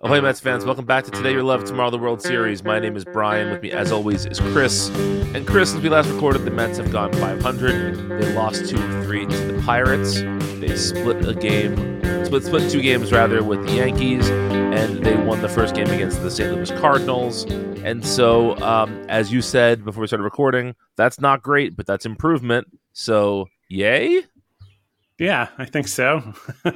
Ahoy, Mets fans. Welcome back to Today Your Love, Tomorrow the World Series. My name is Brian. With me, as always, is Chris. And Chris, since we last recorded, the Mets have gone 500. They lost 2 3 to the Pirates. They split a game, split, split two games, rather, with the Yankees. And they won the first game against the St. Louis Cardinals. And so, um, as you said before we started recording, that's not great, but that's improvement. So, yay? Yeah, I think so.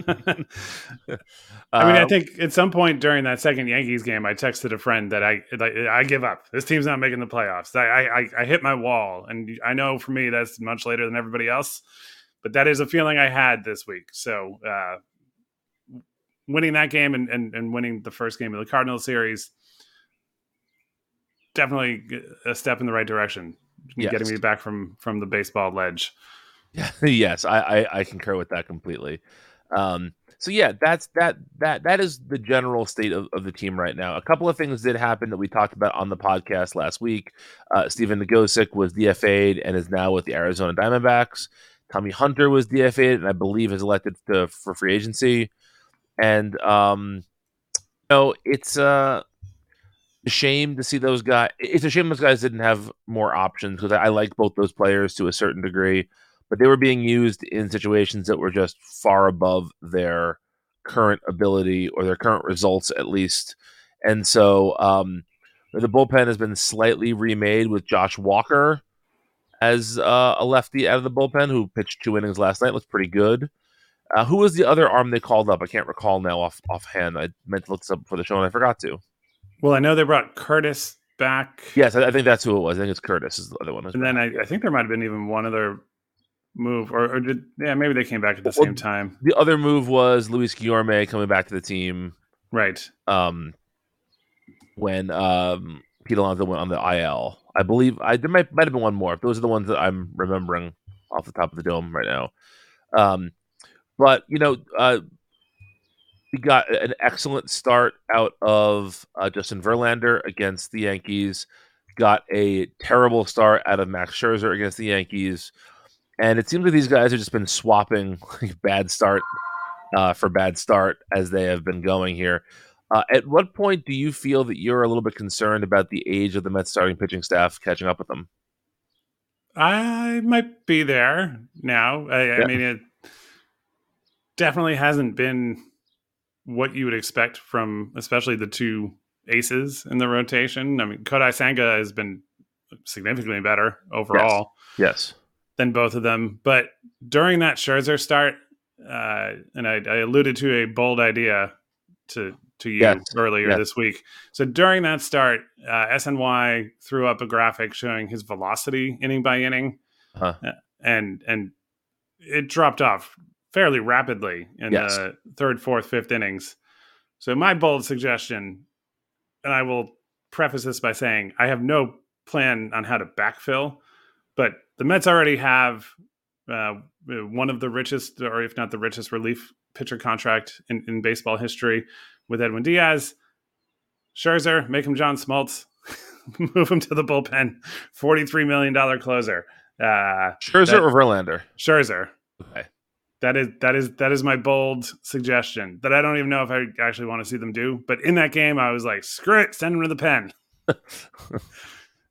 I mean, I uh, think at some point during that second Yankees game, I texted a friend that I I give up. This team's not making the playoffs. I, I I hit my wall, and I know for me that's much later than everybody else, but that is a feeling I had this week. So uh, winning that game and, and and winning the first game of the Cardinals series definitely a step in the right direction, yes. getting me back from from the baseball ledge. Yeah, yes, I, I I concur with that completely. Um, so yeah, that's that that that is the general state of, of the team right now. A couple of things did happen that we talked about on the podcast last week. Uh, Stephen Nogosek was DFA'd and is now with the Arizona Diamondbacks. Tommy Hunter was DFA'd and I believe is elected to, for free agency. And um, you know, it's uh, a shame to see those guys. It's a shame those guys didn't have more options because I, I like both those players to a certain degree but they were being used in situations that were just far above their current ability or their current results, at least. And so um, the bullpen has been slightly remade with Josh Walker as uh, a lefty out of the bullpen who pitched two innings last night. Looks pretty good. Uh, who was the other arm they called up? I can't recall now off offhand. I meant to look this up for the show and I forgot to. Well, I know they brought Curtis back. Yes, I, I think that's who it was. I think it's Curtis is the other one. And then I, I, think there might have been even one other move, or, or did yeah maybe they came back at the well, same time. The other move was Luis Guillorme coming back to the team, right? Um, when um Pete Alonso went on the IL, I believe I there might might have been one more. Those are the ones that I'm remembering off the top of the dome right now. Um, but you know, uh, we got an excellent start out of uh, Justin Verlander against the Yankees. Got a terrible start out of Max Scherzer against the Yankees. And it seems like these guys have just been swapping like, bad start uh, for bad start as they have been going here. Uh, at what point do you feel that you're a little bit concerned about the age of the Mets starting pitching staff catching up with them? I might be there now. I, yeah. I mean, it definitely hasn't been what you would expect from, especially the two aces in the rotation. I mean, Kodai Senga has been significantly better overall. Yes. yes than both of them. But during that Scherzer start, uh, and I, I, alluded to a bold idea to to you yes. earlier yes. this week. So during that start, uh, SNY threw up a graphic showing his velocity inning by inning, uh-huh. Uh, and and it dropped off fairly rapidly in yes. the third, fourth, fifth innings. So my bold suggestion, and I will preface this by saying I have no plan on how to backfill, but the Mets already have uh, one of the richest, or if not the richest, relief pitcher contract in, in baseball history with Edwin Diaz. Scherzer, make him John Smoltz, move him to the bullpen, forty-three million dollar closer. Uh, Scherzer that, or Verlander? Scherzer. Okay. That is that is that is my bold suggestion that I don't even know if I actually want to see them do. But in that game, I was like, screw it, send him to the pen.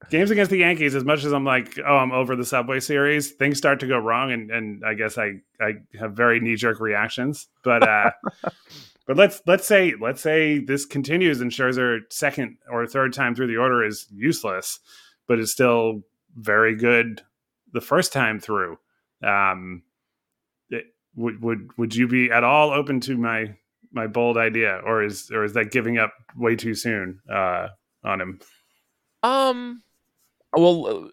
games against the Yankees, as much as I'm like, oh, I'm over the Subway Series, things start to go wrong, and and I guess I I have very knee jerk reactions. But uh, but let's let's say let's say this continues, and Scherzer second or third time through the order is useless, but is still very good the first time through. Um, it, would would would you be at all open to my my bold idea, or is or is that giving up way too soon uh, on him? Um, well, uh,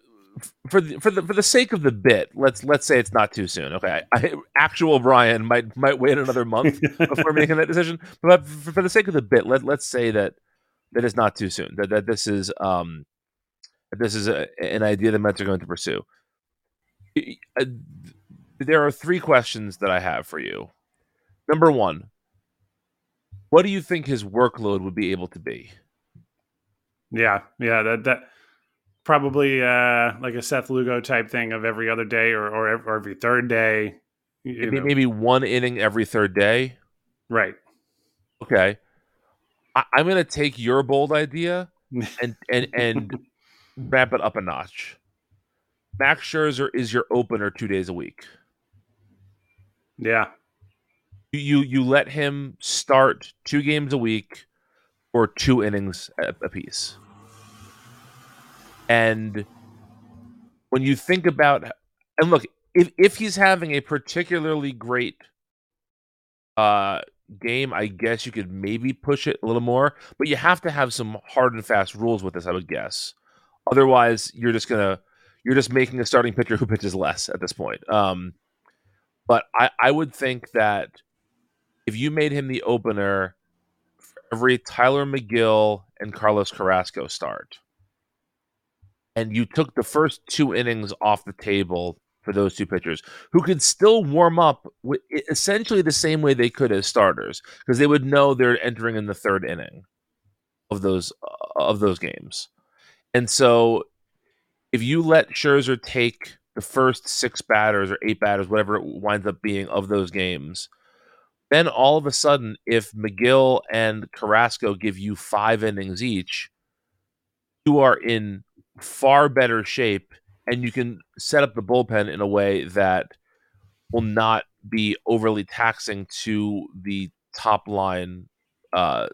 for the, for the for the sake of the bit, let's let's say it's not too soon. Okay, I, actual Brian might might wait another month before making that decision. But for, for, the sake of the bit, let let's say that that it's not too soon. That that this is um this is a, an idea the Mets are going to pursue. There are three questions that I have for you. Number one, what do you think his workload would be able to be? Yeah, yeah, that that probably uh, like a Seth Lugo type thing of every other day or or, or every third day. Maybe, maybe, one inning every third day. Right. Okay. I, am going to take your bold idea and and and ramp it up a notch. Max Scherzer is your opener two days a week. Yeah. You you let him start two games a week or two innings a piece. And when you think about and look, if if he's having a particularly great uh game, I guess you could maybe push it a little more, but you have to have some hard and fast rules with this, I would guess. Otherwise, you're just gonna you're just making a starting pitcher who pitches less at this point. Um, but I, I would think that if you made him the opener for every Tylor Megill and Carlos Carrasco start, and you took the first two innings off the table for those two pitchers who could still warm up with essentially the same way they could as starters because they would know they're entering in the third inning of those uh, of those games. And so if you let Scherzer take the first six batters or eight batters, whatever it winds up being of those games, then all of a sudden, if Megill and Carrasco give you five innings each, you are in far better shape and you can set up the bullpen in a way that will not be overly taxing to the top line uh,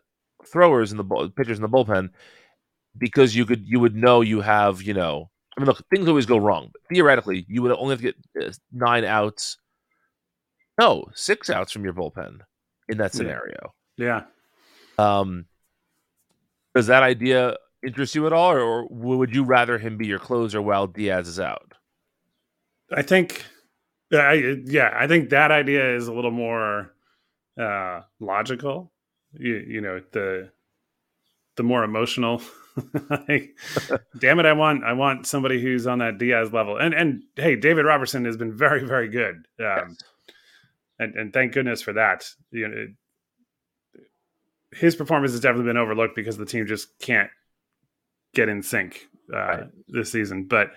throwers in the pitchers in the bullpen because you could you would know you have you know I mean look things always go wrong but theoretically you would only have to get uh, nine outs no six outs from your bullpen in that scenario yeah, yeah. um does that idea interest you at all, or, would you rather him be your closer while Diaz is out? I think, I, yeah, I think that idea is a little more uh, logical. You, you know, the the more emotional. like, damn it, I want I want somebody who's on that Diaz level. And and hey, David Robertson has been very very good. Um, yes. And and thank goodness for that. You know, it, his performance has definitely been overlooked because the team just can't get in sync uh, right. this season. But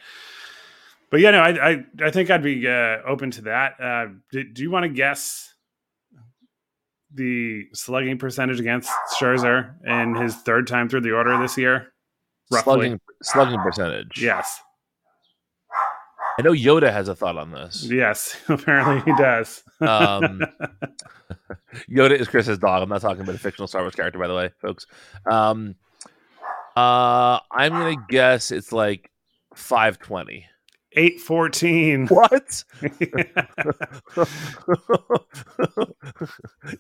but yeah, no, I I, I think I'd be uh, open to that. Uh, do, do you want to guess the slugging percentage against Scherzer in his third time through the order this year? Roughly. Slugging slugging percentage. Yes. I know Yoda has a thought on this. Yes, apparently he does. um, Yoda is Chris's dog. I'm not talking about a fictional Star Wars character, by the way, folks. Um, uh, I'm gonna guess it's like five twenty. Eight fourteen. What? that,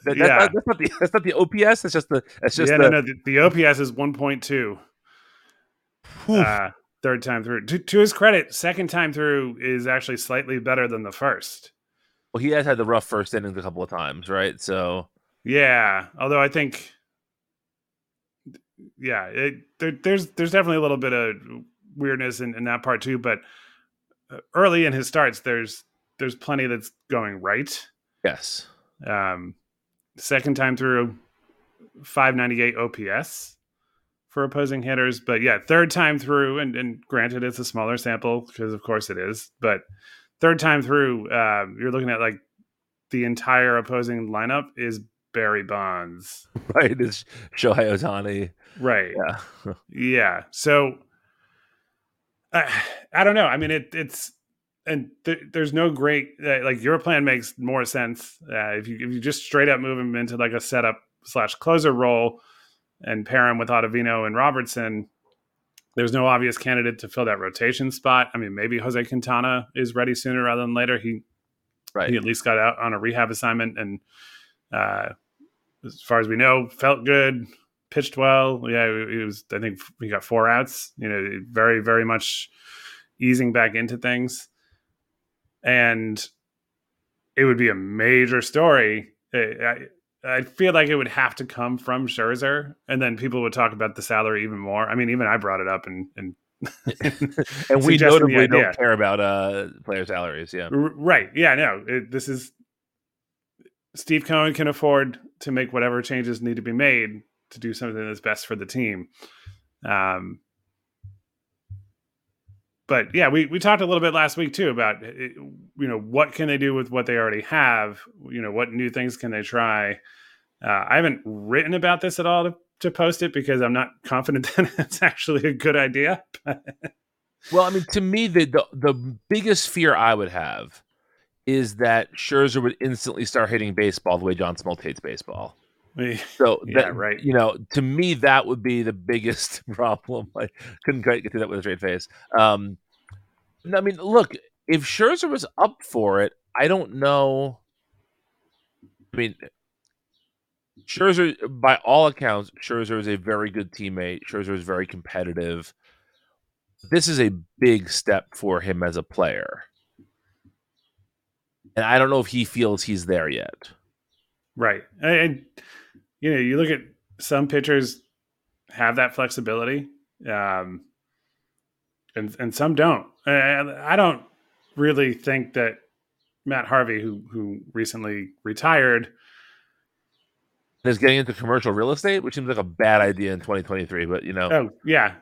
that, yeah. That, that's not the that's not the OPS. That's just the that's just yeah. The, no, no. The, the OPS is one point two. Uh, third time through. To, to his credit, second time through is actually slightly better than the first. Well, he has had the rough first innings a couple of times, right? So yeah. Although I think yeah, it, there, there's there's definitely a little bit of weirdness in, in that part too. But uh, early in his starts, there's there's plenty that's going right. Yes. Um, second time through, 598 OPS for opposing hitters. But yeah, third time through, and, and granted, it's a smaller sample because of course it is. But third time through, uh, you're looking at like the entire opposing lineup is Barry Bonds. Right. It's Shohei Ohtani. Right. Yeah. yeah. So uh, I don't know. I mean, it, it's and th- there's no great uh, like your plan makes more sense uh, if you if you just straight up move him into like a setup slash closer role and pair him with Ottavino and Robertson. There's no obvious candidate to fill that rotation spot. I mean, maybe Jose Quintana is ready sooner rather than later. He right. he at least got out on a rehab assignment and uh, as far as we know, felt good, pitched well. Yeah, it was. I think he got four outs. You know, very, very much easing back into things, and it would be a major story. I, I feel like it would have to come from Scherzer, and then people would talk about the salary even more. I mean, even I brought it up, and and and we notably don't care about uh player salaries. Yeah, R- right. Yeah, no, it, this is Steve Cohen can afford to make whatever changes need to be made to do something that's best for the team. Um, but yeah, we, we talked a little bit last week too about you know what can they do with what they already have. You know what new things can they try. Uh, I haven't written about this at all to, to post it because I'm not confident that it's actually a good idea. well, I mean, to me, the, the the biggest fear I would have is that Scherzer would instantly start hitting baseball the way John Smoltz hates baseball. So yeah, that, right. You know, to me, that would be the biggest problem. I couldn't quite get through that with a straight face. Um, I mean, look, if Scherzer was up for it, I don't know. I mean, Scherzer, by all accounts, Scherzer is a very good teammate. Scherzer is very competitive. This is a big step for him as a player. And I don't know if he feels he's there yet. Right. And you know, you look at some pitchers have that flexibility, um, and and some don't. And I don't really think that Matt Harvey, who who recently retired, is getting into commercial real estate, which seems like a bad idea in 2023. But you know, oh yeah,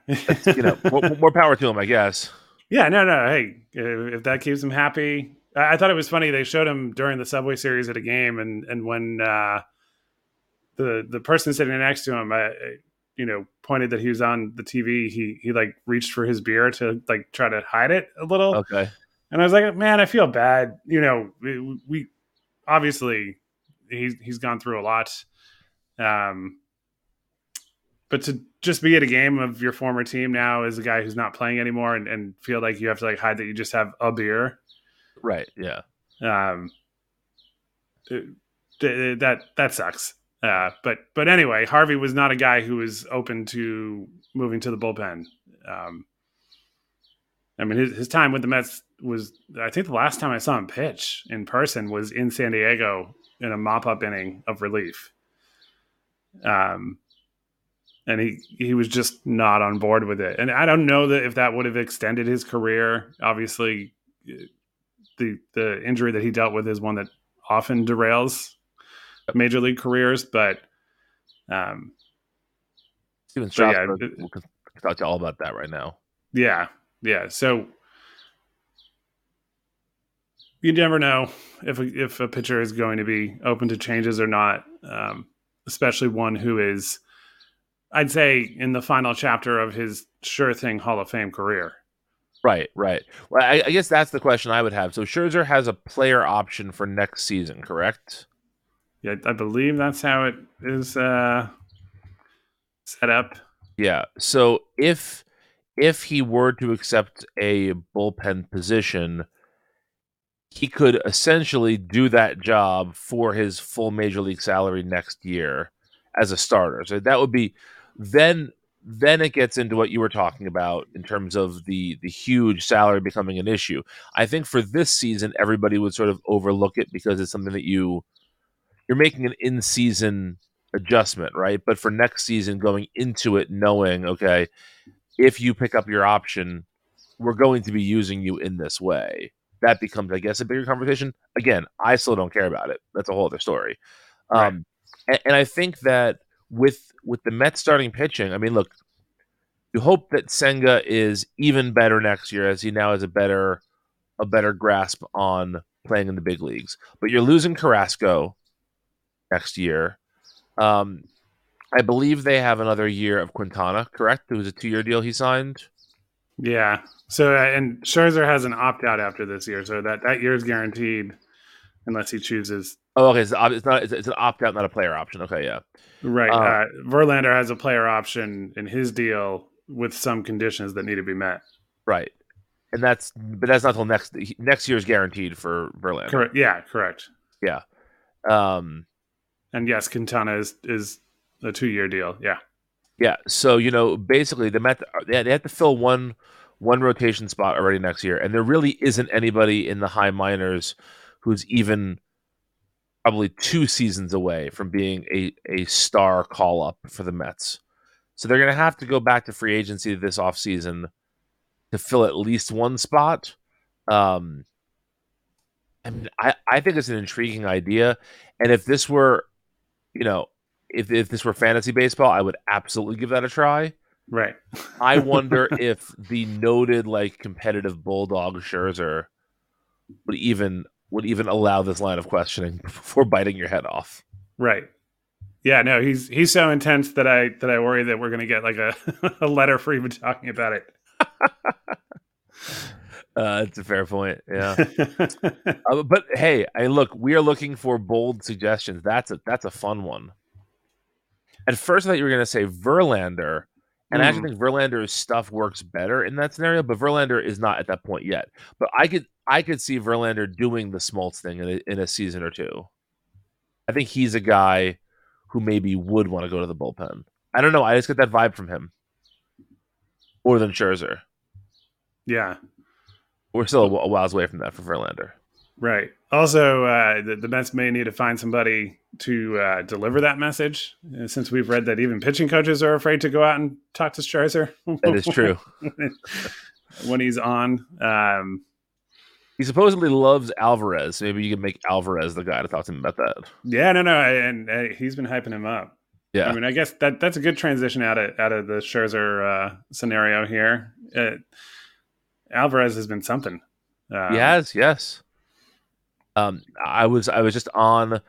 you know, more, more, power to him, I guess. Yeah, no, no. Hey, if that keeps him happy, I, thought it was funny. They showed him during the Subway Series at a game, and and when uh, the the person sitting next to him, I, you know, pointed that he was on the TV. He he like reached for his beer to like try to hide it a little. Okay. And I was like, man, I feel bad. You know, we, we obviously he's he's gone through a lot. Um, but to just be at a game of your former team now as a guy who's not playing anymore and, and feel like you have to like hide that you just have a beer. Right. Yeah. Um, it, that that sucks. Uh, but but anyway, Harvey was not a guy who was open to moving to the bullpen. Um, I mean, his, his time with the Mets was, I think the last time I saw him pitch in person was in San Diego in a mop up inning of relief. Um, and he, he was just not on board with it. And I don't know that if that would have extended his career. Obviously, the, the injury that he dealt with is one that often derails major league careers, but um, Stephen Strasburg yeah, will talk to you all about that right now. Yeah, yeah. So you never know if a, if a pitcher is going to be open to changes or not, um, especially one who is, I'd say, in the final chapter of his sure thing Hall of Fame career. Right, right. Well, I, I guess that's the question I would have. So Scherzer has a player option for next season, correct? Yeah, I believe that's how it is uh, set up. Yeah. So if if he were to accept a bullpen position, he could essentially do that job for his full major league salary next year as a starter. So that would be then then it gets into what you were talking about in terms of the the huge salary becoming an issue. I think for this season everybody would sort of overlook it because it's something that you you're making an in season adjustment, right? But for next season, going into it knowing, okay, if you pick up your option, we're going to be using you in this way. That becomes, I guess, a bigger conversation. Again, I still don't care about it. That's a whole other story. Right. Um, and, and I think that with with the Mets starting pitching, I mean, look, you hope that Senga is even better next year as he now has a better a better grasp on playing in the big leagues. But you're losing Carrasco, next year. Um, I believe they have another year of Quintana, correct? It was a two year deal he signed. Yeah. So, uh, and Scherzer has an opt out after this year. So that, that year is guaranteed unless he chooses. Oh, okay. It's, it's not, it's, it's an opt out, not a player option. Okay. Yeah. Right. Um, uh, Verlander has a player option in his deal with some conditions that need to be met. Right. And that's, but that's not until next, next year is guaranteed for Verlander. Correct. Yeah. Correct. Yeah. Um, and yes, Quintana is is a two year deal. Yeah. Yeah. So you know, basically, the Mets they have to fill one one rotation spot already next year, and there really isn't anybody in the high minors who's even probably two seasons away from being a, a star call up for the Mets. So they're going to have to go back to free agency this offseason to fill at least one spot. Um, I mean, I, I think it's an intriguing idea. And if this were, you know, if, if this were fantasy baseball, I would absolutely give that a try. Right. I wonder if the noted like competitive bulldog Scherzer would even would even allow this line of questioning before biting your head off. Right. Yeah, no, he's he's so intense that I that I worry that we're going to get like a, a letter for even talking about it. uh, that's a fair point. Yeah, uh, but hey, I look, we are looking for bold suggestions. That's a that's a fun one. At first, I thought you were going to say Verlander, and mm. I actually hmm. think Verlander's stuff works better in that scenario. But Verlander is not at that point yet. But I could I could see Verlander doing the Smoltz thing in a, in a season or two. I think he's a guy who maybe would want to go to the bullpen. I don't know. I just get that vibe from him more than Scherzer. Yeah, we're still a, a whiles away from that for Verlander. Right. Also, uh, the, the Mets may need to find somebody to uh, deliver that message, uh, since we've read that even pitching coaches are afraid to go out and talk to Scherzer. That is true. when he's on. Um, he supposedly loves Alvarez. Maybe you can make Alvarez the guy to talk to him about that. Yeah, no, no, and, and he's been hyping him up. Yeah, I mean, I guess that that's a good transition out of out of the Scherzer uh, scenario here. It, Alvarez has been something. Um, he has, yes. Um, I was I was just on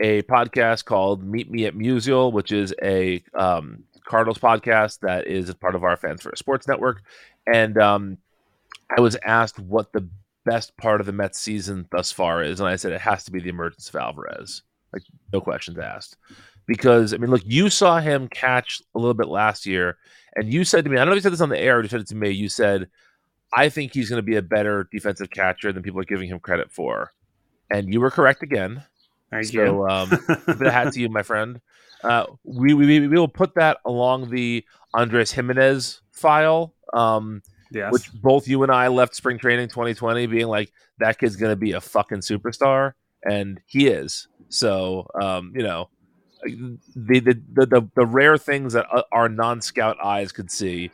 a podcast called Meet Me at Musial, which is a um, Cardinals podcast that is part of our Fans First Sports Network, and um, I was asked what the best part of the Mets season thus far is, and I said it has to be the emergence of Alvarez. Like no questions asked. Because I mean, look, you saw him catch a little bit last year, and you said to me, I don't know if you said this on the air or you said it to me. You said, I think he's going to be a better defensive catcher than people are giving him credit for, and you were correct again. Thank so, you. um, a hat to you, my friend. Uh, we, we we will put that along the Andres Gimenez file. Um, Yes. Which both you and I left spring training 2020 being like, that kid's going to be a fucking superstar. And he is. So, um, you know, the, the, the, the, rare things that uh, our non scout eyes could see.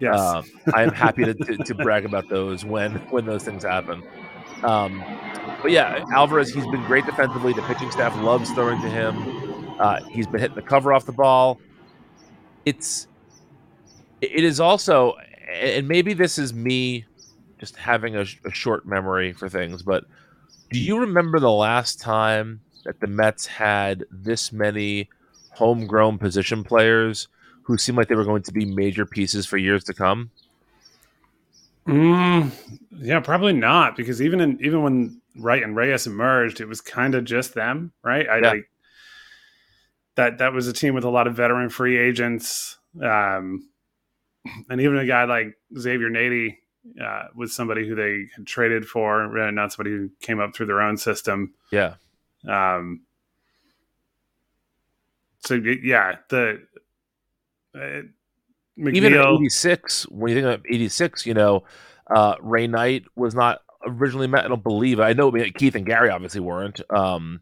Yes. Um, I'm happy to, to, to, brag about those when, when those things happen. Um, but yeah, Alvarez, he's been great defensively. The pitching staff loves throwing to him. Uh, he's been hitting the cover off the ball. It's, it is also, and maybe this is me just having a, a, short memory for things, but do you remember the last time that the Mets had this many homegrown position players who seemed like they were going to be major pieces for years to come? Mm, yeah, probably not because even in even when Wright and Reyes emerged, it was kind of just them, right? I yeah. like that that was a team with a lot of veteran free agents. Um, and even a guy like Xavier Nady uh, was somebody who they had traded for, not somebody who came up through their own system. Yeah. Um. So yeah, the uh, McNeil, even eighty six. When you think of eighty six, you know, uh, Ray Knight was not originally met. I don't believe. I know Keith and Gary obviously weren't. Um,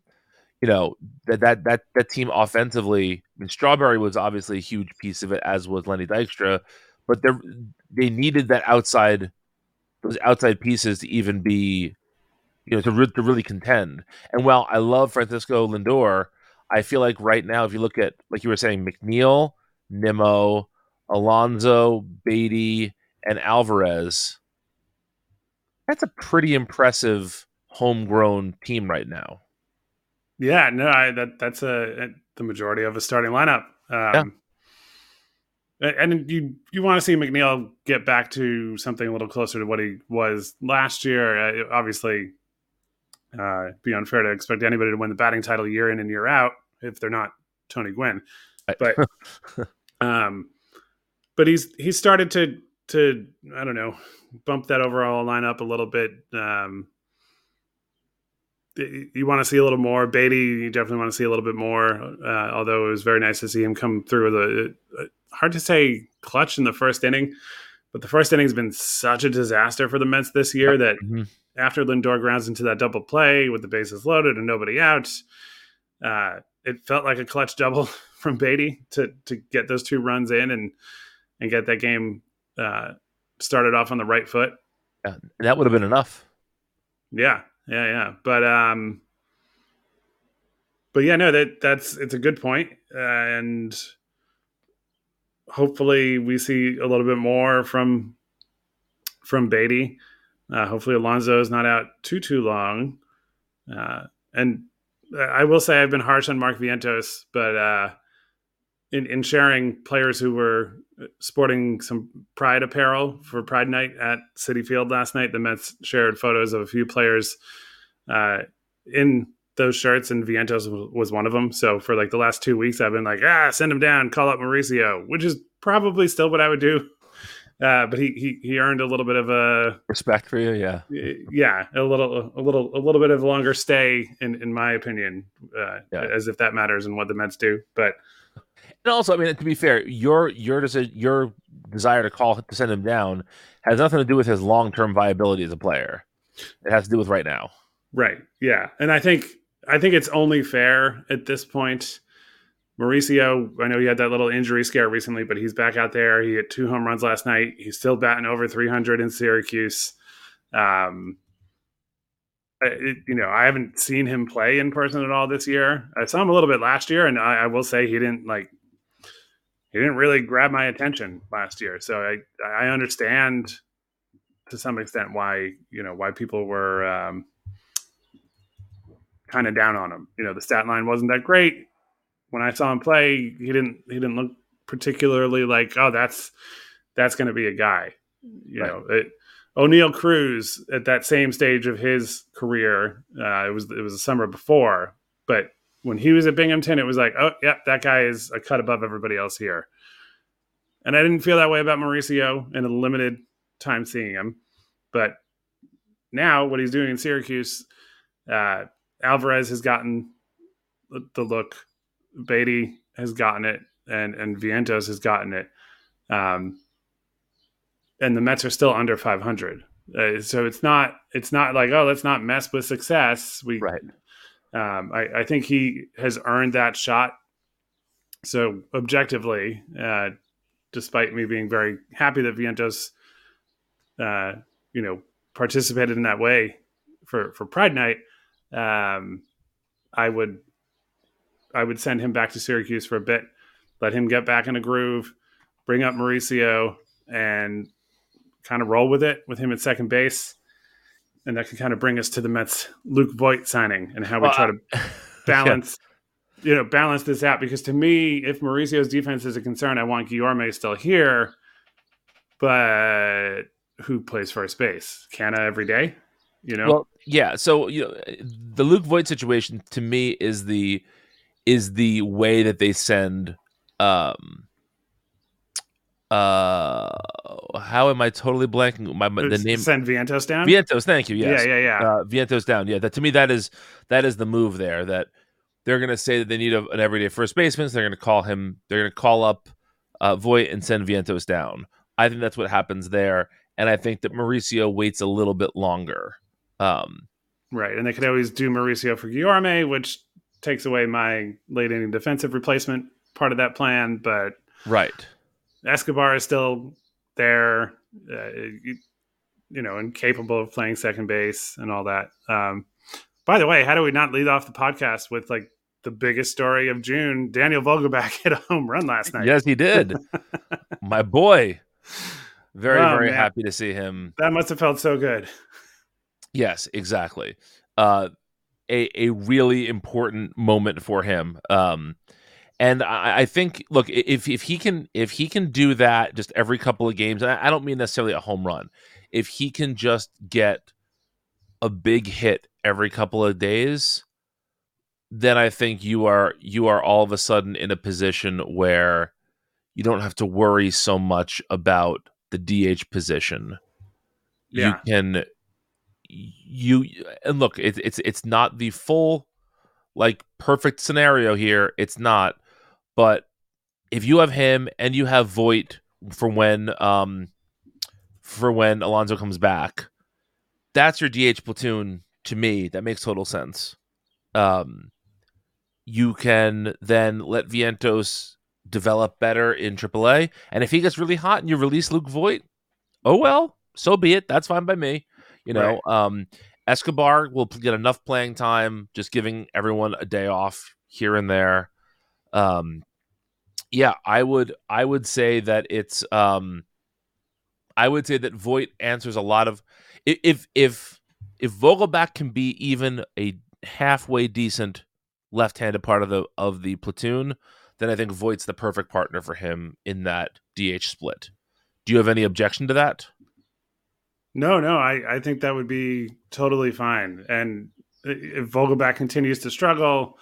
you know that that that that team offensively. I mean, Strawberry was obviously a huge piece of it, as was Lenny Dykstra but they they needed that outside those outside pieces to even be you know to, re- to really contend. And while I love Francisco Lindor, I feel like right now if you look at like you were saying McNeil, Nimmo, Alonso, Baty, and Alvarez, that's a pretty impressive homegrown team right now. Yeah, no, I, that that's a, a, the majority of a starting lineup. Um, yeah and you you want to see McNeil get back to something a little closer to what he was last year. Uh, obviously, uh, be unfair to expect anybody to win the batting title year in and year out if they're not Tony Gwynn. But um, but he's he's started to to I don't know bump that overall lineup a little bit. Um, you want to see a little more. Baty. you definitely want to see a little bit more. Uh, although it was very nice to see him come through with a, a hard to say clutch in the first inning, But the first inning has been such a disaster for the Mets this year that mm-hmm. after Lindor grounds into that double play with the bases loaded and nobody out, uh, it felt like a clutch double from Baty to to get those two runs in and and get that game uh, started off on the right foot. Yeah, that would have been enough. Yeah, yeah, yeah. But um, but yeah, no, that that's it's a good point, uh, and hopefully we see a little bit more from from Baty. Uh, hopefully Alonso is not out too too long. Uh, and I will say I've been harsh on Mark Vientos, but uh, in in sharing players who were sporting some Pride apparel for Pride Night at Citi Field last night, the Mets shared photos of a few players uh, in those shirts, and Vientos was one of them. So for like the last two weeks, I've been like, ah, send him down, call up Mauricio, which is probably still what I would do. Uh, but he, he he earned a little bit of a respect for you, yeah, yeah, a little a little a little bit of a longer stay in in my opinion, uh, yeah. as if that matters and what the Mets do. But and also, I mean, to be fair, your your your desire to call to send him down has nothing to do with his long term viability as a player. It has to do with right now. Right. Yeah, and I think I think it's only fair at this point. Mauricio, I know he had that little injury scare recently, but he's back out there. He hit two home runs last night. He's still batting over 300 in Syracuse. Um, it, you know, I haven't seen him play in person at all this year. I saw him a little bit last year, and I, I will say he didn't like he didn't really grab my attention last year. So I I understand to some extent why you know why people were um, kind of down on him. You know, the stat line wasn't that great. When I saw him play, he didn't he didn't look particularly like, oh, that's that's going to be a guy. You right. know, it, Oneil Cruz at that same stage of his career, uh, it was it was the summer before, but when he was at Binghamton, it was like, oh, yep, that guy is a cut above everybody else here. And I didn't feel that way about Mauricio in a limited time seeing him, but now what he's doing in Syracuse, uh, Alvarez has gotten the look, Baty has gotten it, and and Vientos has gotten it. Um, and the Mets are still under 500. Uh, so it's not it's not like oh let's not mess with success. We right. Um, I, I think he has earned that shot. So objectively, uh, despite me being very happy that Vientos, uh, you know, participated in that way for for Pride Night, um, I would I would send him back to Syracuse for a bit, let him get back in a groove, bring up Mauricio, and kind of roll with it with him at second base. And that can kind of bring us to the Mets Luke Voit signing and how we well, try to balance, yeah. you know, balance this out. Because to me, if Mauricio's defense is a concern, I want Guillorme still here. But who plays first base? Canha every day? You know? Well, yeah. So you know, the Luke Voit situation to me is the is the way that they send um uh how am I totally blanking? My the name send Vientos down? Vientos thank you yes. Yeah yeah yeah. Uh, Vientos down yeah that to me that is that is the move there that they're gonna say that they need a, an everyday first baseman so they're gonna call him they're gonna call up uh, Voit and send Vientos down. I think that's what happens there and I think that Mauricio waits a little bit longer um right and they could always do Mauricio for Guillorme which takes away my late inning defensive replacement part of that plan but right Escobar is still there, uh, you, know, incapable of playing second base and all that. Um, by the way, how do we not lead off the podcast with like the biggest story of June? Daniel Vogelbach hit a home run last night. Yes, he did. My boy. Very, oh, very man. happy to see him. That must have felt so good. Yes, exactly. Uh, a a really important moment for him. Um, and I, I, think, look, if if he can if he can do that just every couple of games, and I, I don't mean necessarily a home run, if he can just get a big hit every couple of days, then I think you are you are all of a sudden in a position where you don't have to worry so much about the DH position. Yeah. You can you and look, it, it's it's not the full like perfect scenario here. It's not, but if you have him and you have Voit for when um for when Alonso comes back. That's your DH platoon to me. That makes total sense. Um, you can then let Vientos develop better in AAA, and if he gets really hot and you release Luke Voit, oh well, so be it. That's fine by me. You know, right. um, Escobar will get enough playing time, just giving everyone a day off here and there. Um, yeah, I would I would say that it's um, I would say that Voit answers a lot of if if if Vogelbach can be even a halfway decent left-handed part of the of the platoon, then I think Voit's the perfect partner for him in that DH split. Do you have any objection to that? No, no, I, I think that would be totally fine. And if Vogelbach continues to struggle,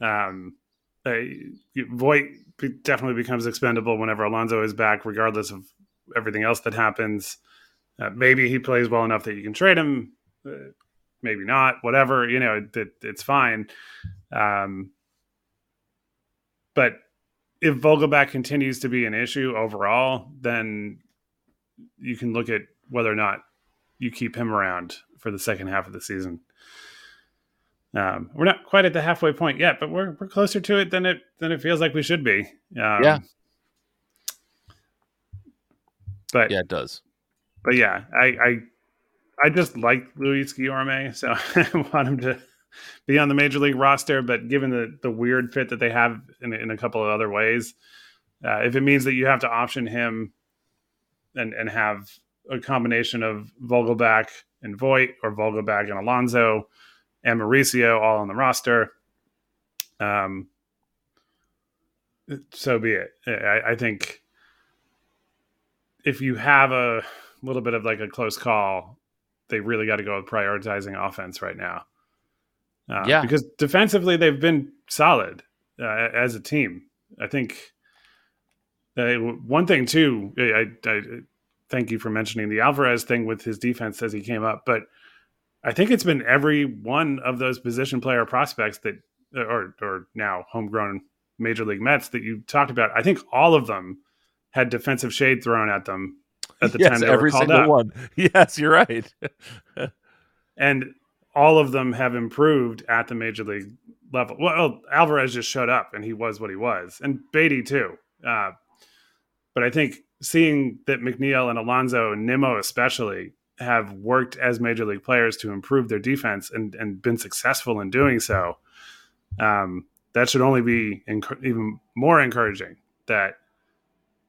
um, Voit definitely becomes expendable whenever Alonso is back, regardless of everything else that happens. Uh, maybe he plays well enough that you can trade him. Uh, maybe not. Whatever you know, it, it's fine. Um, but if Vogelbach continues to be an issue overall, then you can look at whether or not you keep him around for the second half of the season. Um, we're not quite at the halfway point yet, but we're we're closer to it than it than it feels like we should be. Um, yeah. But yeah, it does. But yeah, I I, I just like Luis Guillorme, so I want him to be on the major league roster. But given the the weird fit that they have in in a couple of other ways, uh, if it means that you have to option him and and have a combination of Vogelbach and Voit or Vogelbach and Alonso and Mauricio all on the roster. Um, so be it. I, I think if you have a little bit of like a close call, they really got to go with prioritizing offense right now. Uh, yeah, because defensively they've been solid uh, as a team. I think uh, one thing too. I, I, thank you for mentioning the Alvarez thing with his defense as he came up, but I think it's been every one of those position player prospects that, or or now homegrown major league Mets that you talked about. I think all of them had defensive shade thrown at them at the yes, time they every were called single up. one. Yes, you're right. and all of them have improved at the major league level. Well, Alvarez just showed up and he was what he was, and Baty too. Uh, but I think seeing that McNeil and Alonso and Nimmo especially have worked as major league players to improve their defense and, and been successful in doing so, um, that should only be enc- even more encouraging. That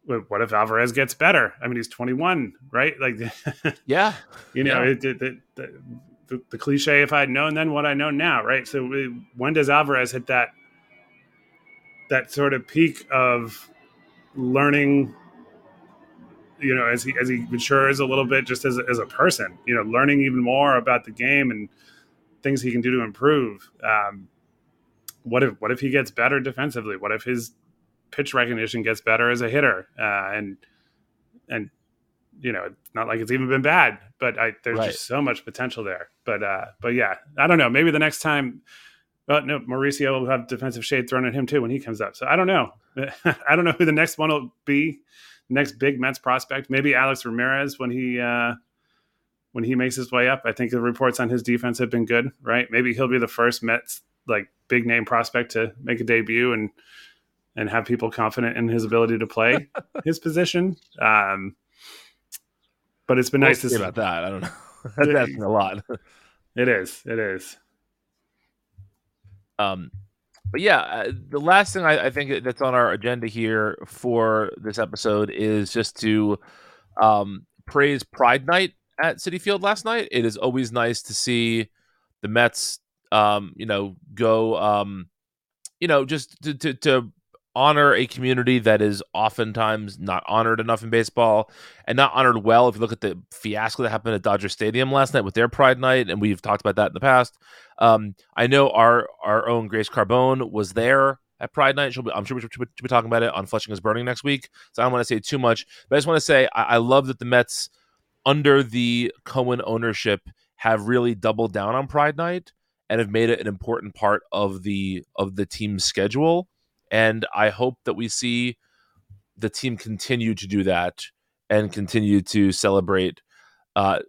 what if Alvarez gets better? I mean, he's 21, right? Like, yeah, you know, yeah. It, it, it, the, the, cliche, if I'd known then what I know now, right? So when does Alvarez hit that, that sort of peak of learning you know, as he as he matures a little bit, just as a, as a person, you know, learning even more about the game and things he can do to improve. Um, what if what if he gets better defensively? What if his pitch recognition gets better as a hitter? Uh, and and you know, not like it's even been bad, but I, there's right. just so much potential there. But uh, but yeah, I don't know. Maybe the next time. Well, no, Mauricio will have defensive shade thrown at him too when he comes up. So I don't know. I don't know who the next one will be next big Mets prospect. Maybe Alex Ramirez when he uh, when he makes his way up. I think the reports on his defense have been good. Right? Maybe he'll be the first Mets like big name prospect to make a debut and and have people confident in his ability to play his position. Um, but it's been nice to see about that. I don't know. That's a lot. it is. It is. Um, but yeah, uh, the last thing I, I, think that's on our agenda here for this episode is just to um, praise Pride Night at Citi Field last night. It is always nice to see the Mets, um, you know, go, um, you know, just to, to, to honor a community that is oftentimes not honored enough in baseball and not honored well. If you look at the fiasco that happened at Dodger Stadium last night with their Pride Night, and we've talked about that in the past. Um, I know our our own Grace Carbone was there at Pride Night. Be, I'm sure we'll be, be, talking about it on Flushing is Burning next week. So I don't want to say too much, but I just want to say I, I love that the Mets, under the Cohen ownership, have really doubled down on Pride Night and have made it an important part of the of the team's schedule and I hope that we see the team continue to do that and continue to celebrate. Uh,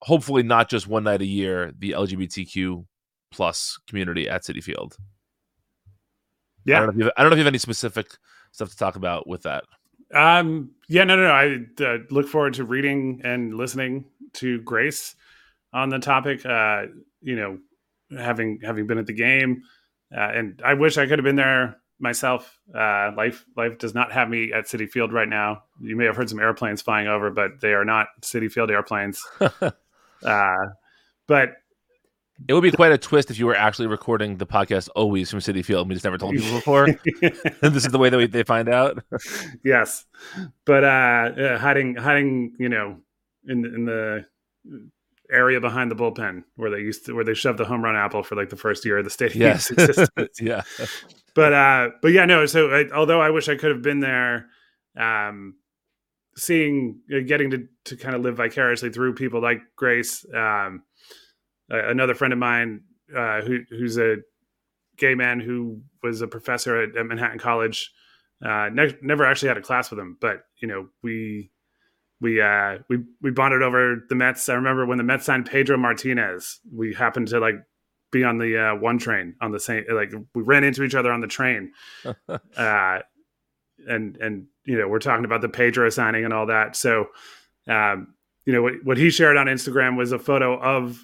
hopefully, not just one night a year, the LGBTQ plus community at Citi Field. Yeah, I don't, know if you have, I don't know if you have any specific stuff to talk about with that. Um, yeah, no, no, no. I uh, look forward to reading and listening to Grace on the topic. Uh, you know, having having been at the game, uh, and I wish I could have been there myself. Uh, life life does not have me at Citi Field right now. You may have heard some airplanes flying over, but they are not Citi Field airplanes. uh, but it would be quite a twist if you were actually recording the podcast always from Citi Field. We just never told people before. this is the way that we, they find out. yes, but uh, hiding, hiding, you know, in in the area behind the bullpen where they used to where they shoved the home run apple for like the first year of the stadium. Yes, yeah. But uh, but yeah, no. So I, although I wish I could have been there, um, seeing, uh, getting to to kind of live vicariously through people like Grace. Um, another friend of mine uh, who, who's a gay man who was a professor at, at Manhattan College. Uh, ne- never actually had a class with him, but you know we we uh, we we bonded over the Mets. I remember when the Mets signed Pedro Martinez. We happened to like be on the uh, one train on the same like we ran into each other on the train, uh, and and you know we're talking about the Pedro signing and all that. So um, you know what what he shared on Instagram was a photo of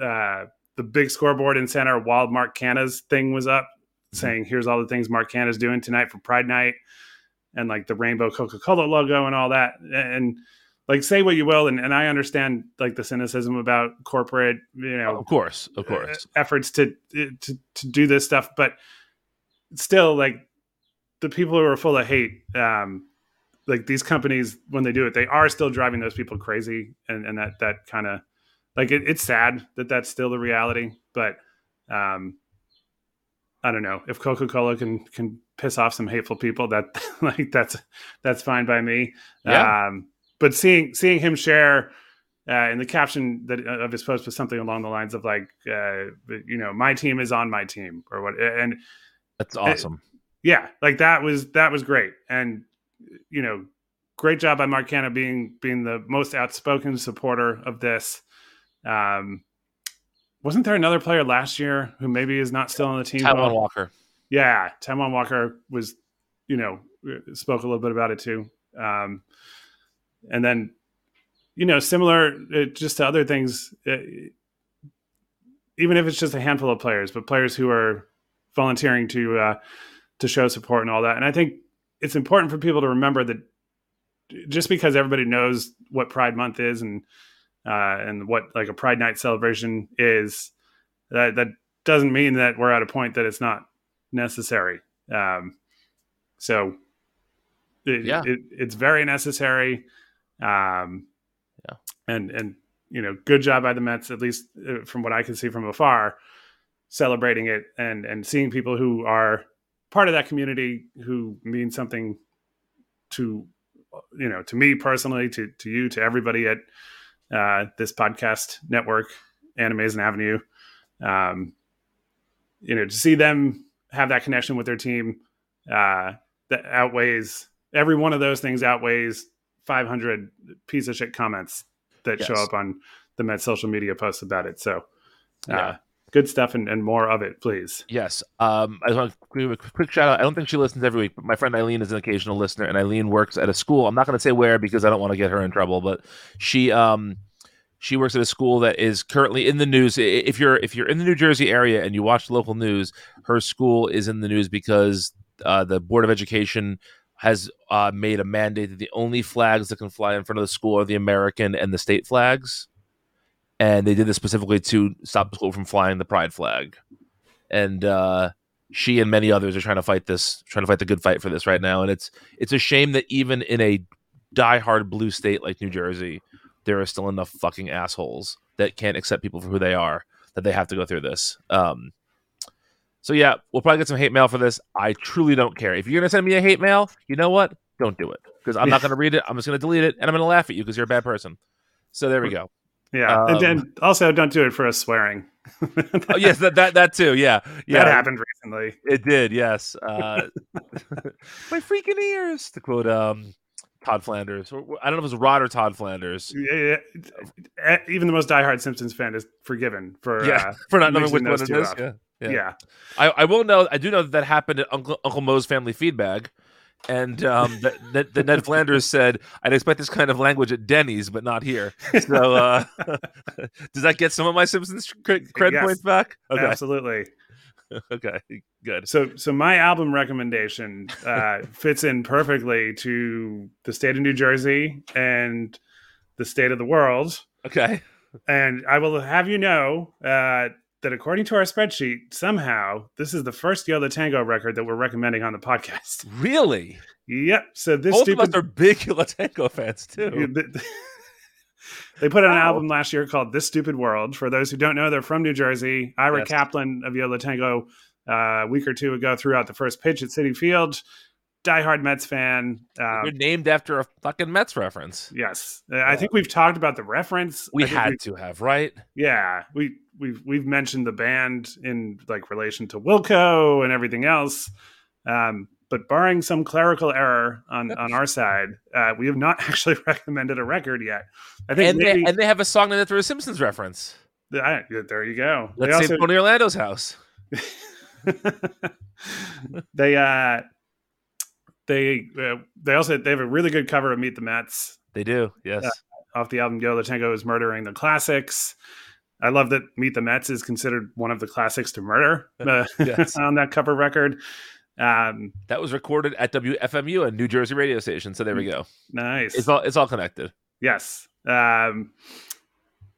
uh, the big scoreboard in center while Mark Canha's thing was up, mm-hmm. saying, "Here's all the things Mark Canha's doing tonight for Pride Night," and like the rainbow Coca Cola logo and all that. And like, say what you will, and, and I understand like the cynicism about corporate, you know, of course, of course, efforts to to to do this stuff, but still, like the people who are full of hate. Um, like these companies when they do it they are still driving those people crazy and, and that that kind of like it, it's sad that that's still the reality, but um, I don't know if Coca Cola can can piss off some hateful people. That like that's that's fine by me. Yeah. Um, but seeing seeing him share uh, in the caption that uh, of his post was something along the lines of like, uh, you know, my team is on my team or what, and that's awesome. Yeah, like that was that was great, and you know, great job by Mark Canha being being the most outspoken supporter of this. Um, wasn't there another player last year who maybe is not still on the team? Taijuan Walker. Yeah, Taijuan Walker was, you know, spoke a little bit about it too. Um, and then, you know, similar uh, just to other things, uh, even if it's just a handful of players, but players who are volunteering to uh, to show support and all that. And I think it's important for people to remember that just because everybody knows what Pride Month is and uh, and what like a Pride Night celebration is, that that doesn't mean that we're at a point that it's not necessary. Um, so, it, yeah, it, it's very necessary. Um, yeah, and and you know, good job by the Mets, at least uh, from what I can see from afar, celebrating it and and seeing people who are part of that community who mean something to you know to me personally to to you to everybody at uh, this podcast network, Amazin' Avenue. Um, you know, to see them have that connection with their team uh, that outweighs every one of those things outweighs 500 piece of shit comments that yes. show up on the Met social media posts about it. So, uh, yeah. Good stuff and, and more of it, please. Yes. Um, I just want to give a quick shout out. I don't think she listens every week, but my friend Eileen is an occasional listener, and Eileen works at a school. I'm not going to say where because I don't want to get her in trouble, but she um, she works at a school that is currently in the news. If you're if you're in the New Jersey area and you watch local news, her school is in the news because uh, the Board of Education has uh, made a mandate that the only flags that can fly in front of the school are the American and the state flags, and they did this specifically to stop the school from flying the pride flag. And uh, she and many others are trying to fight this, trying to fight the good fight for this right now. And it's it's a shame that even in a diehard blue state like New Jersey, there are still enough fucking assholes that can't accept people for who they are that they have to go through this. Um, so yeah, we'll probably get some hate mail for this. I truly don't care. If you're gonna send me a hate mail, you know what? Don't do it because I'm not gonna read it. I'm just gonna delete it and I'm gonna laugh at you because you're a bad person. So there we go. Yeah, um, and then also don't do it for us swearing. oh yes, that, that that too. Yeah, yeah, that happened recently. It did. Yes, uh, my freaking ears. To quote um, Todd Flanders. I don't know if it was Rod or Todd Flanders. Yeah, yeah. Even the most diehard Simpsons fan is forgiven for yeah uh, for not knowing which one it is. Yeah. Yeah. yeah. I, I will know. I do know that that happened at Uncle Uncle Moe's Family Feedbag, and um, that, that, that Ned Flanders said, "I'd expect this kind of language at Denny's, but not here." So, uh, does that get some of my Simpsons cred, cred Yes. points back? Okay, Absolutely. okay, good. So, so my album recommendation uh, fits in perfectly to the state of New Jersey and the state of the world. Okay, And I will have you know uh, that according to our spreadsheet, somehow this is the first Yo La Tengo record that we're recommending on the podcast. really? Yep. So this Both stupid of us are big Latenko fans too. they put out an Wow. album last year called "This Stupid World." For those who don't know, they're from New Jersey. Ira Yes. Kaplan of Yo La Tengo uh, a week or two ago threw out the first pitch at Citi Field. Diehard Mets fan. Um, You're named after a fucking Mets reference. yes, Uh, I think we've talked about the reference. We had to have, right? yeah, we we've we've mentioned the band in like relation to Wilco and everything else. Um, but barring some clerical error on on our side, uh, we have not actually recommended a record yet. I think And maybe, they, and they have a song it for a Simpsons reference. I- there you go. Let's they say also Tony Orlando's house. they uh they uh, they also they have a really good cover of Meet the Mets They do, yes. off the album Yo La Tengo is Murdering the Classics. I love that Meet the Mets is considered one of the classics to murder uh, Yes. on that cover record. Um, That was recorded at WFMU, a New Jersey radio station. So there we go. nice. It's all it's all connected. yes. Um,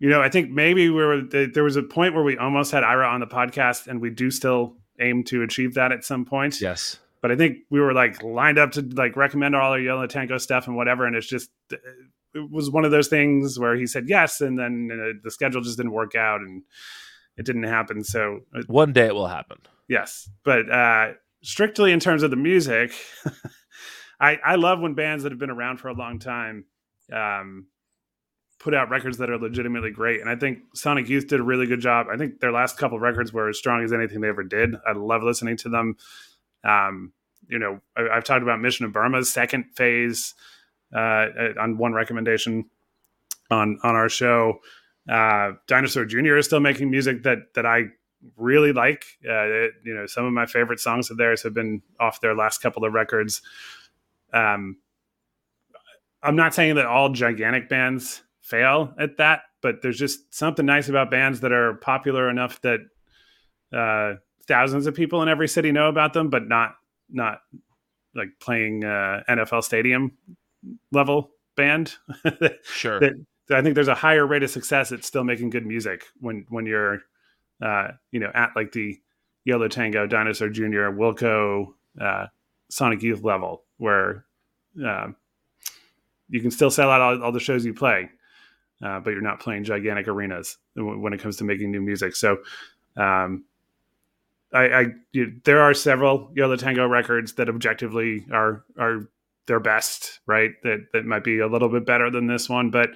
you know, I think maybe we were there was a point where we almost had Ira on the podcast, and we do still aim to achieve that at some point. Yes. but I think we were like lined up to like recommend all our Yo La Tengo stuff and whatever, and it's just it was one of those things where he said yes, and then uh, the schedule just didn't work out, and it didn't happen. So uh, One day it will happen. yes, but uh, strictly in terms of the music, I I love when bands that have been around for a long time. Um, put out records that are legitimately great and i think sonic youth did a really good job i think their last couple of records were as strong as anything they ever did i love listening to them um, you know, I, I've talked about Mission of Burma's second phase uh, on one recommendation on on our show. Uh, Dinosaur Jr. is still making music that that I really like. Uh, it, you know, some of my favorite songs of theirs have been off their last couple of records. Um, I'm not saying that all gigantic bands fail at that, but there's just something nice about bands that are popular enough that uh, thousands of people in every city know about them, but not not like playing uh, NFL stadium level band. Sure. that I think there's a higher rate of success at still making good music when when you're uh, you know at like the Yo La Tengo, Dinosaur Jr., Wilco, uh, Sonic Youth level, where uh, you can still sell out all, all the shows you play, uh, but you're not playing gigantic arenas when when it comes to making new music. So. Um, I, I you, there are several Yo La Tengo records that objectively are are their best, right? That that might be a little bit better than this one, but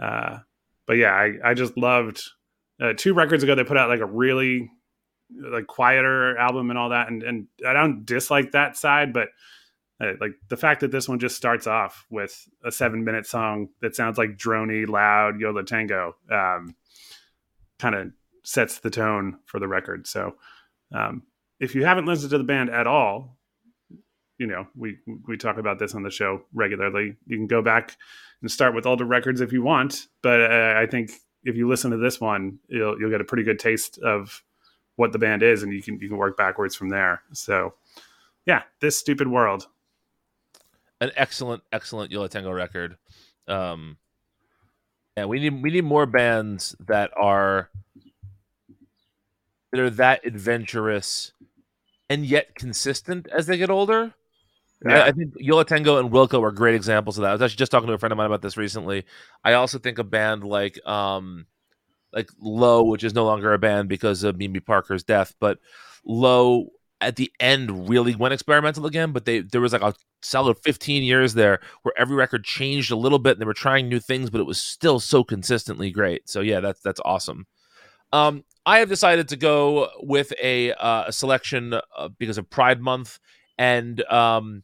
uh, but yeah, I I just loved uh, two records ago they put out like a really like quieter album and all that, and and I don't dislike that side, but uh, like the fact that this one just starts off with a seven minute song that sounds like drony, loud Yo La Tengo, um, kind of sets the tone for the record. So um, if you haven't listened to the band at all, you know we we talk about this on the show regularly. You can go back and start with older records if you want, but uh, I think if you listen to this one, you'll you'll get a pretty good taste of what the band is, and you can you can work backwards from there. So yeah, this stupid world. An excellent, excellent Yo La Tengo record. Um, and we need we need more bands that are that are that adventurous and yet consistent as they get older. Yeah. I, I think Yo La Tengo and Wilco are great examples of that. I was actually just talking to a friend of mine about this recently. I also think a band like um like Low, which is no longer a band because of Mimi Parker's death, but Low at the end really went experimental again. But they there was like a solid 15 years there where every record changed a little bit and they were trying new things, but it was still so consistently great. So yeah, that's that's awesome. Um, I have decided to go with a, uh, a selection uh, because of Pride Month and um,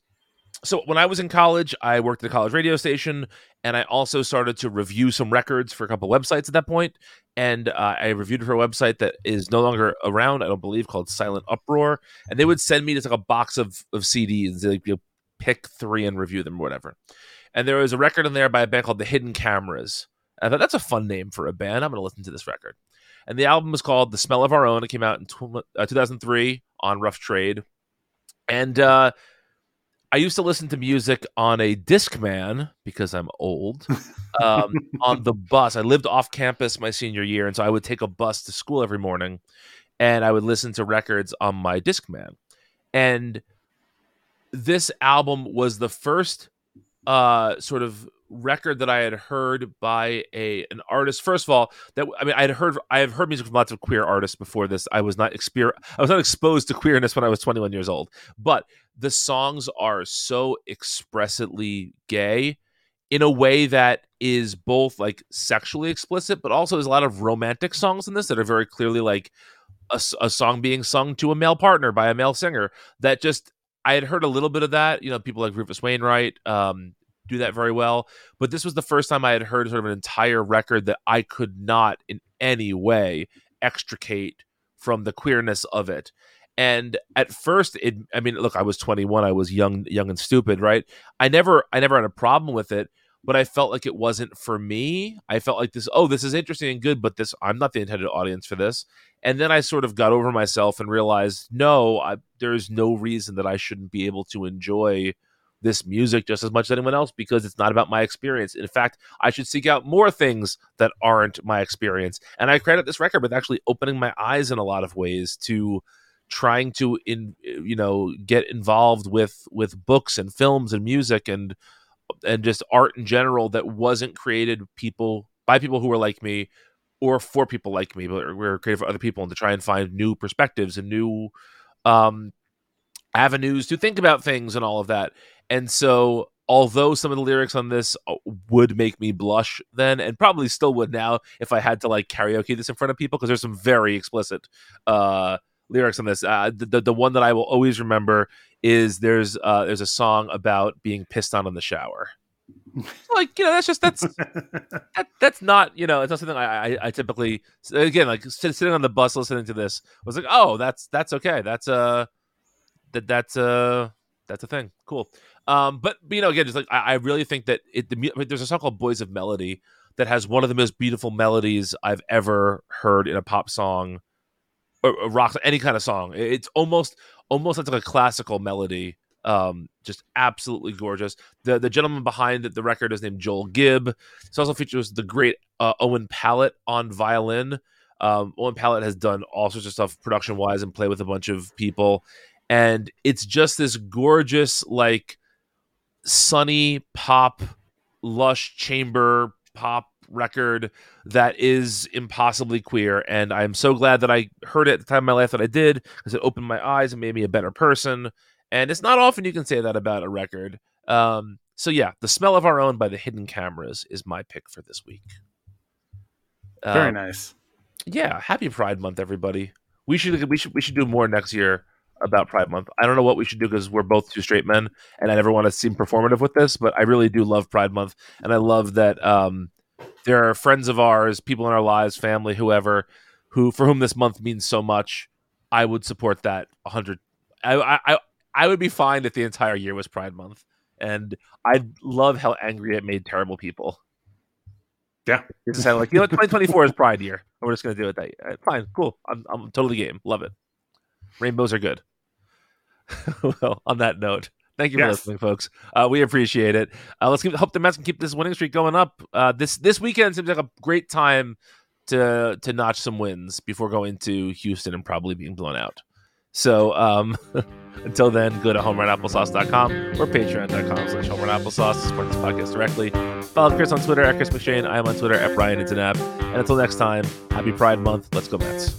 so when I was in college, I worked at a college radio station, and I also started to review some records for a couple websites at that point. And uh, I reviewed for a website that is no longer around, I don't believe, called Silent Uproar. And they would send me just like a box of of CDs. They like, you know, pick three and review them or whatever. And there was a record in there by a band called The Hidden Cameras. I thought that's a fun name for a band. I'm going to listen to this record. And the album was called The Smell of Our Own. It came out in tw- uh, 2003 on Rough Trade. And uh, I used to listen to music on a Discman because I'm old. Um, on the bus, I lived off campus my senior year, and so I would take a bus to school every morning, and I would listen to records on my Discman. And this album was the first uh, sort of record that I had heard by a an artist. First of all, that I mean, I had heard I have heard music from lots of queer artists before this. I was not exper- I was not exposed to queerness when I was 21 years old, but the songs are so expressly gay in a way that is both like sexually explicit, but also there's a lot of romantic songs in this that are very clearly like a, a song being sung to a male partner by a male singer that just I had heard a little bit of that. You know, people like Rufus Wainwright, um, do that very well. But this was the first time I had heard sort of an entire record that I could not in any way extricate from the queerness of it. And at first, it I mean, look, I was 21, I was young, young and stupid, right? I never, I never had a problem with it, but I felt like it wasn't for me. I felt like this, oh, this is interesting and good, but this, I'm not the intended audience for this. And then I sort of got over myself and realized, no, I, there's no reason that I shouldn't be able to enjoy this music just as much as anyone else because it's not about my experience. In fact, I should seek out more things that aren't my experience. And I credit this record with actually opening my eyes in a lot of ways to trying to in you know get involved with with books and films and music and and just art in general that wasn't created people by people who were like me or for people like me but we are created for other people and to try and find new perspectives and new um avenues to think about things and all of that and so, although some of the lyrics on this uh, would make me blush then, and probably still would now if I had to like karaoke this in front of people, because there's some very explicit uh, lyrics on this. Uh, the, the one that I will always remember is there's uh, there's a song about being pissed on in the shower. like you know that's just that's that, that's not you know it's not something I, I, I typically again like sitting on the bus listening to this was like oh that's that's okay that's uh that that's uh that's a thing cool um, but, you know, again, just like I, I really think that it, the, there's a song called "Boys of Melody" that has one of the most beautiful melodies I've ever heard in a pop song or, or rock, any kind of song. It's almost almost like a classical melody. Um, just absolutely gorgeous. The the gentleman behind the record is named Joel Gibb. This also features the great uh, Owen Pallett on violin. Um, Owen Pallett has done all sorts of stuff production wise and play with a bunch of people, and it's just this gorgeous like sunny pop, lush chamber pop record that is impossibly queer. And I'm so glad that I heard it at the time of my life that I did because it opened my eyes and made me a better person. And it's not often you can say that about a record. Um, so yeah, the smell of our own by the Hidden Cameras is my pick for this week. Very um, nice. Yeah, happy Pride Month, everybody. We should we should we should do more next year about Pride Month. I don't know what we should do because we're both two straight men, and I never want to seem performative with this, but I really do love Pride Month, and I love that um, there are friends of ours, people in our lives, family, whoever, who for whom this month means so much. I would support that hundred. I, I I would be fine if the entire year was Pride Month, and I love how angry it made terrible people. Yeah, it's kind of like you know, 2024 is Pride year, and we're just gonna do it that year. Fine, cool. I'm I'm totally game. Love it. Rainbows are good. well, on that note, thank you yes. for listening, folks. Uh, we appreciate it. Uh, let's keep, hope the Mets can keep this winning streak going up. Uh, this this weekend seems like a great time to to notch some wins before going to Houston and probably being blown out. So um, until then, go to homerunapplesauce.com or patreon.com slash homerunapplesauce to support this podcast directly. Follow Chris on Twitter at Chris McShane. I am on Twitter at Brian Internet. And until next time, happy Pride Month. Let's go Mets.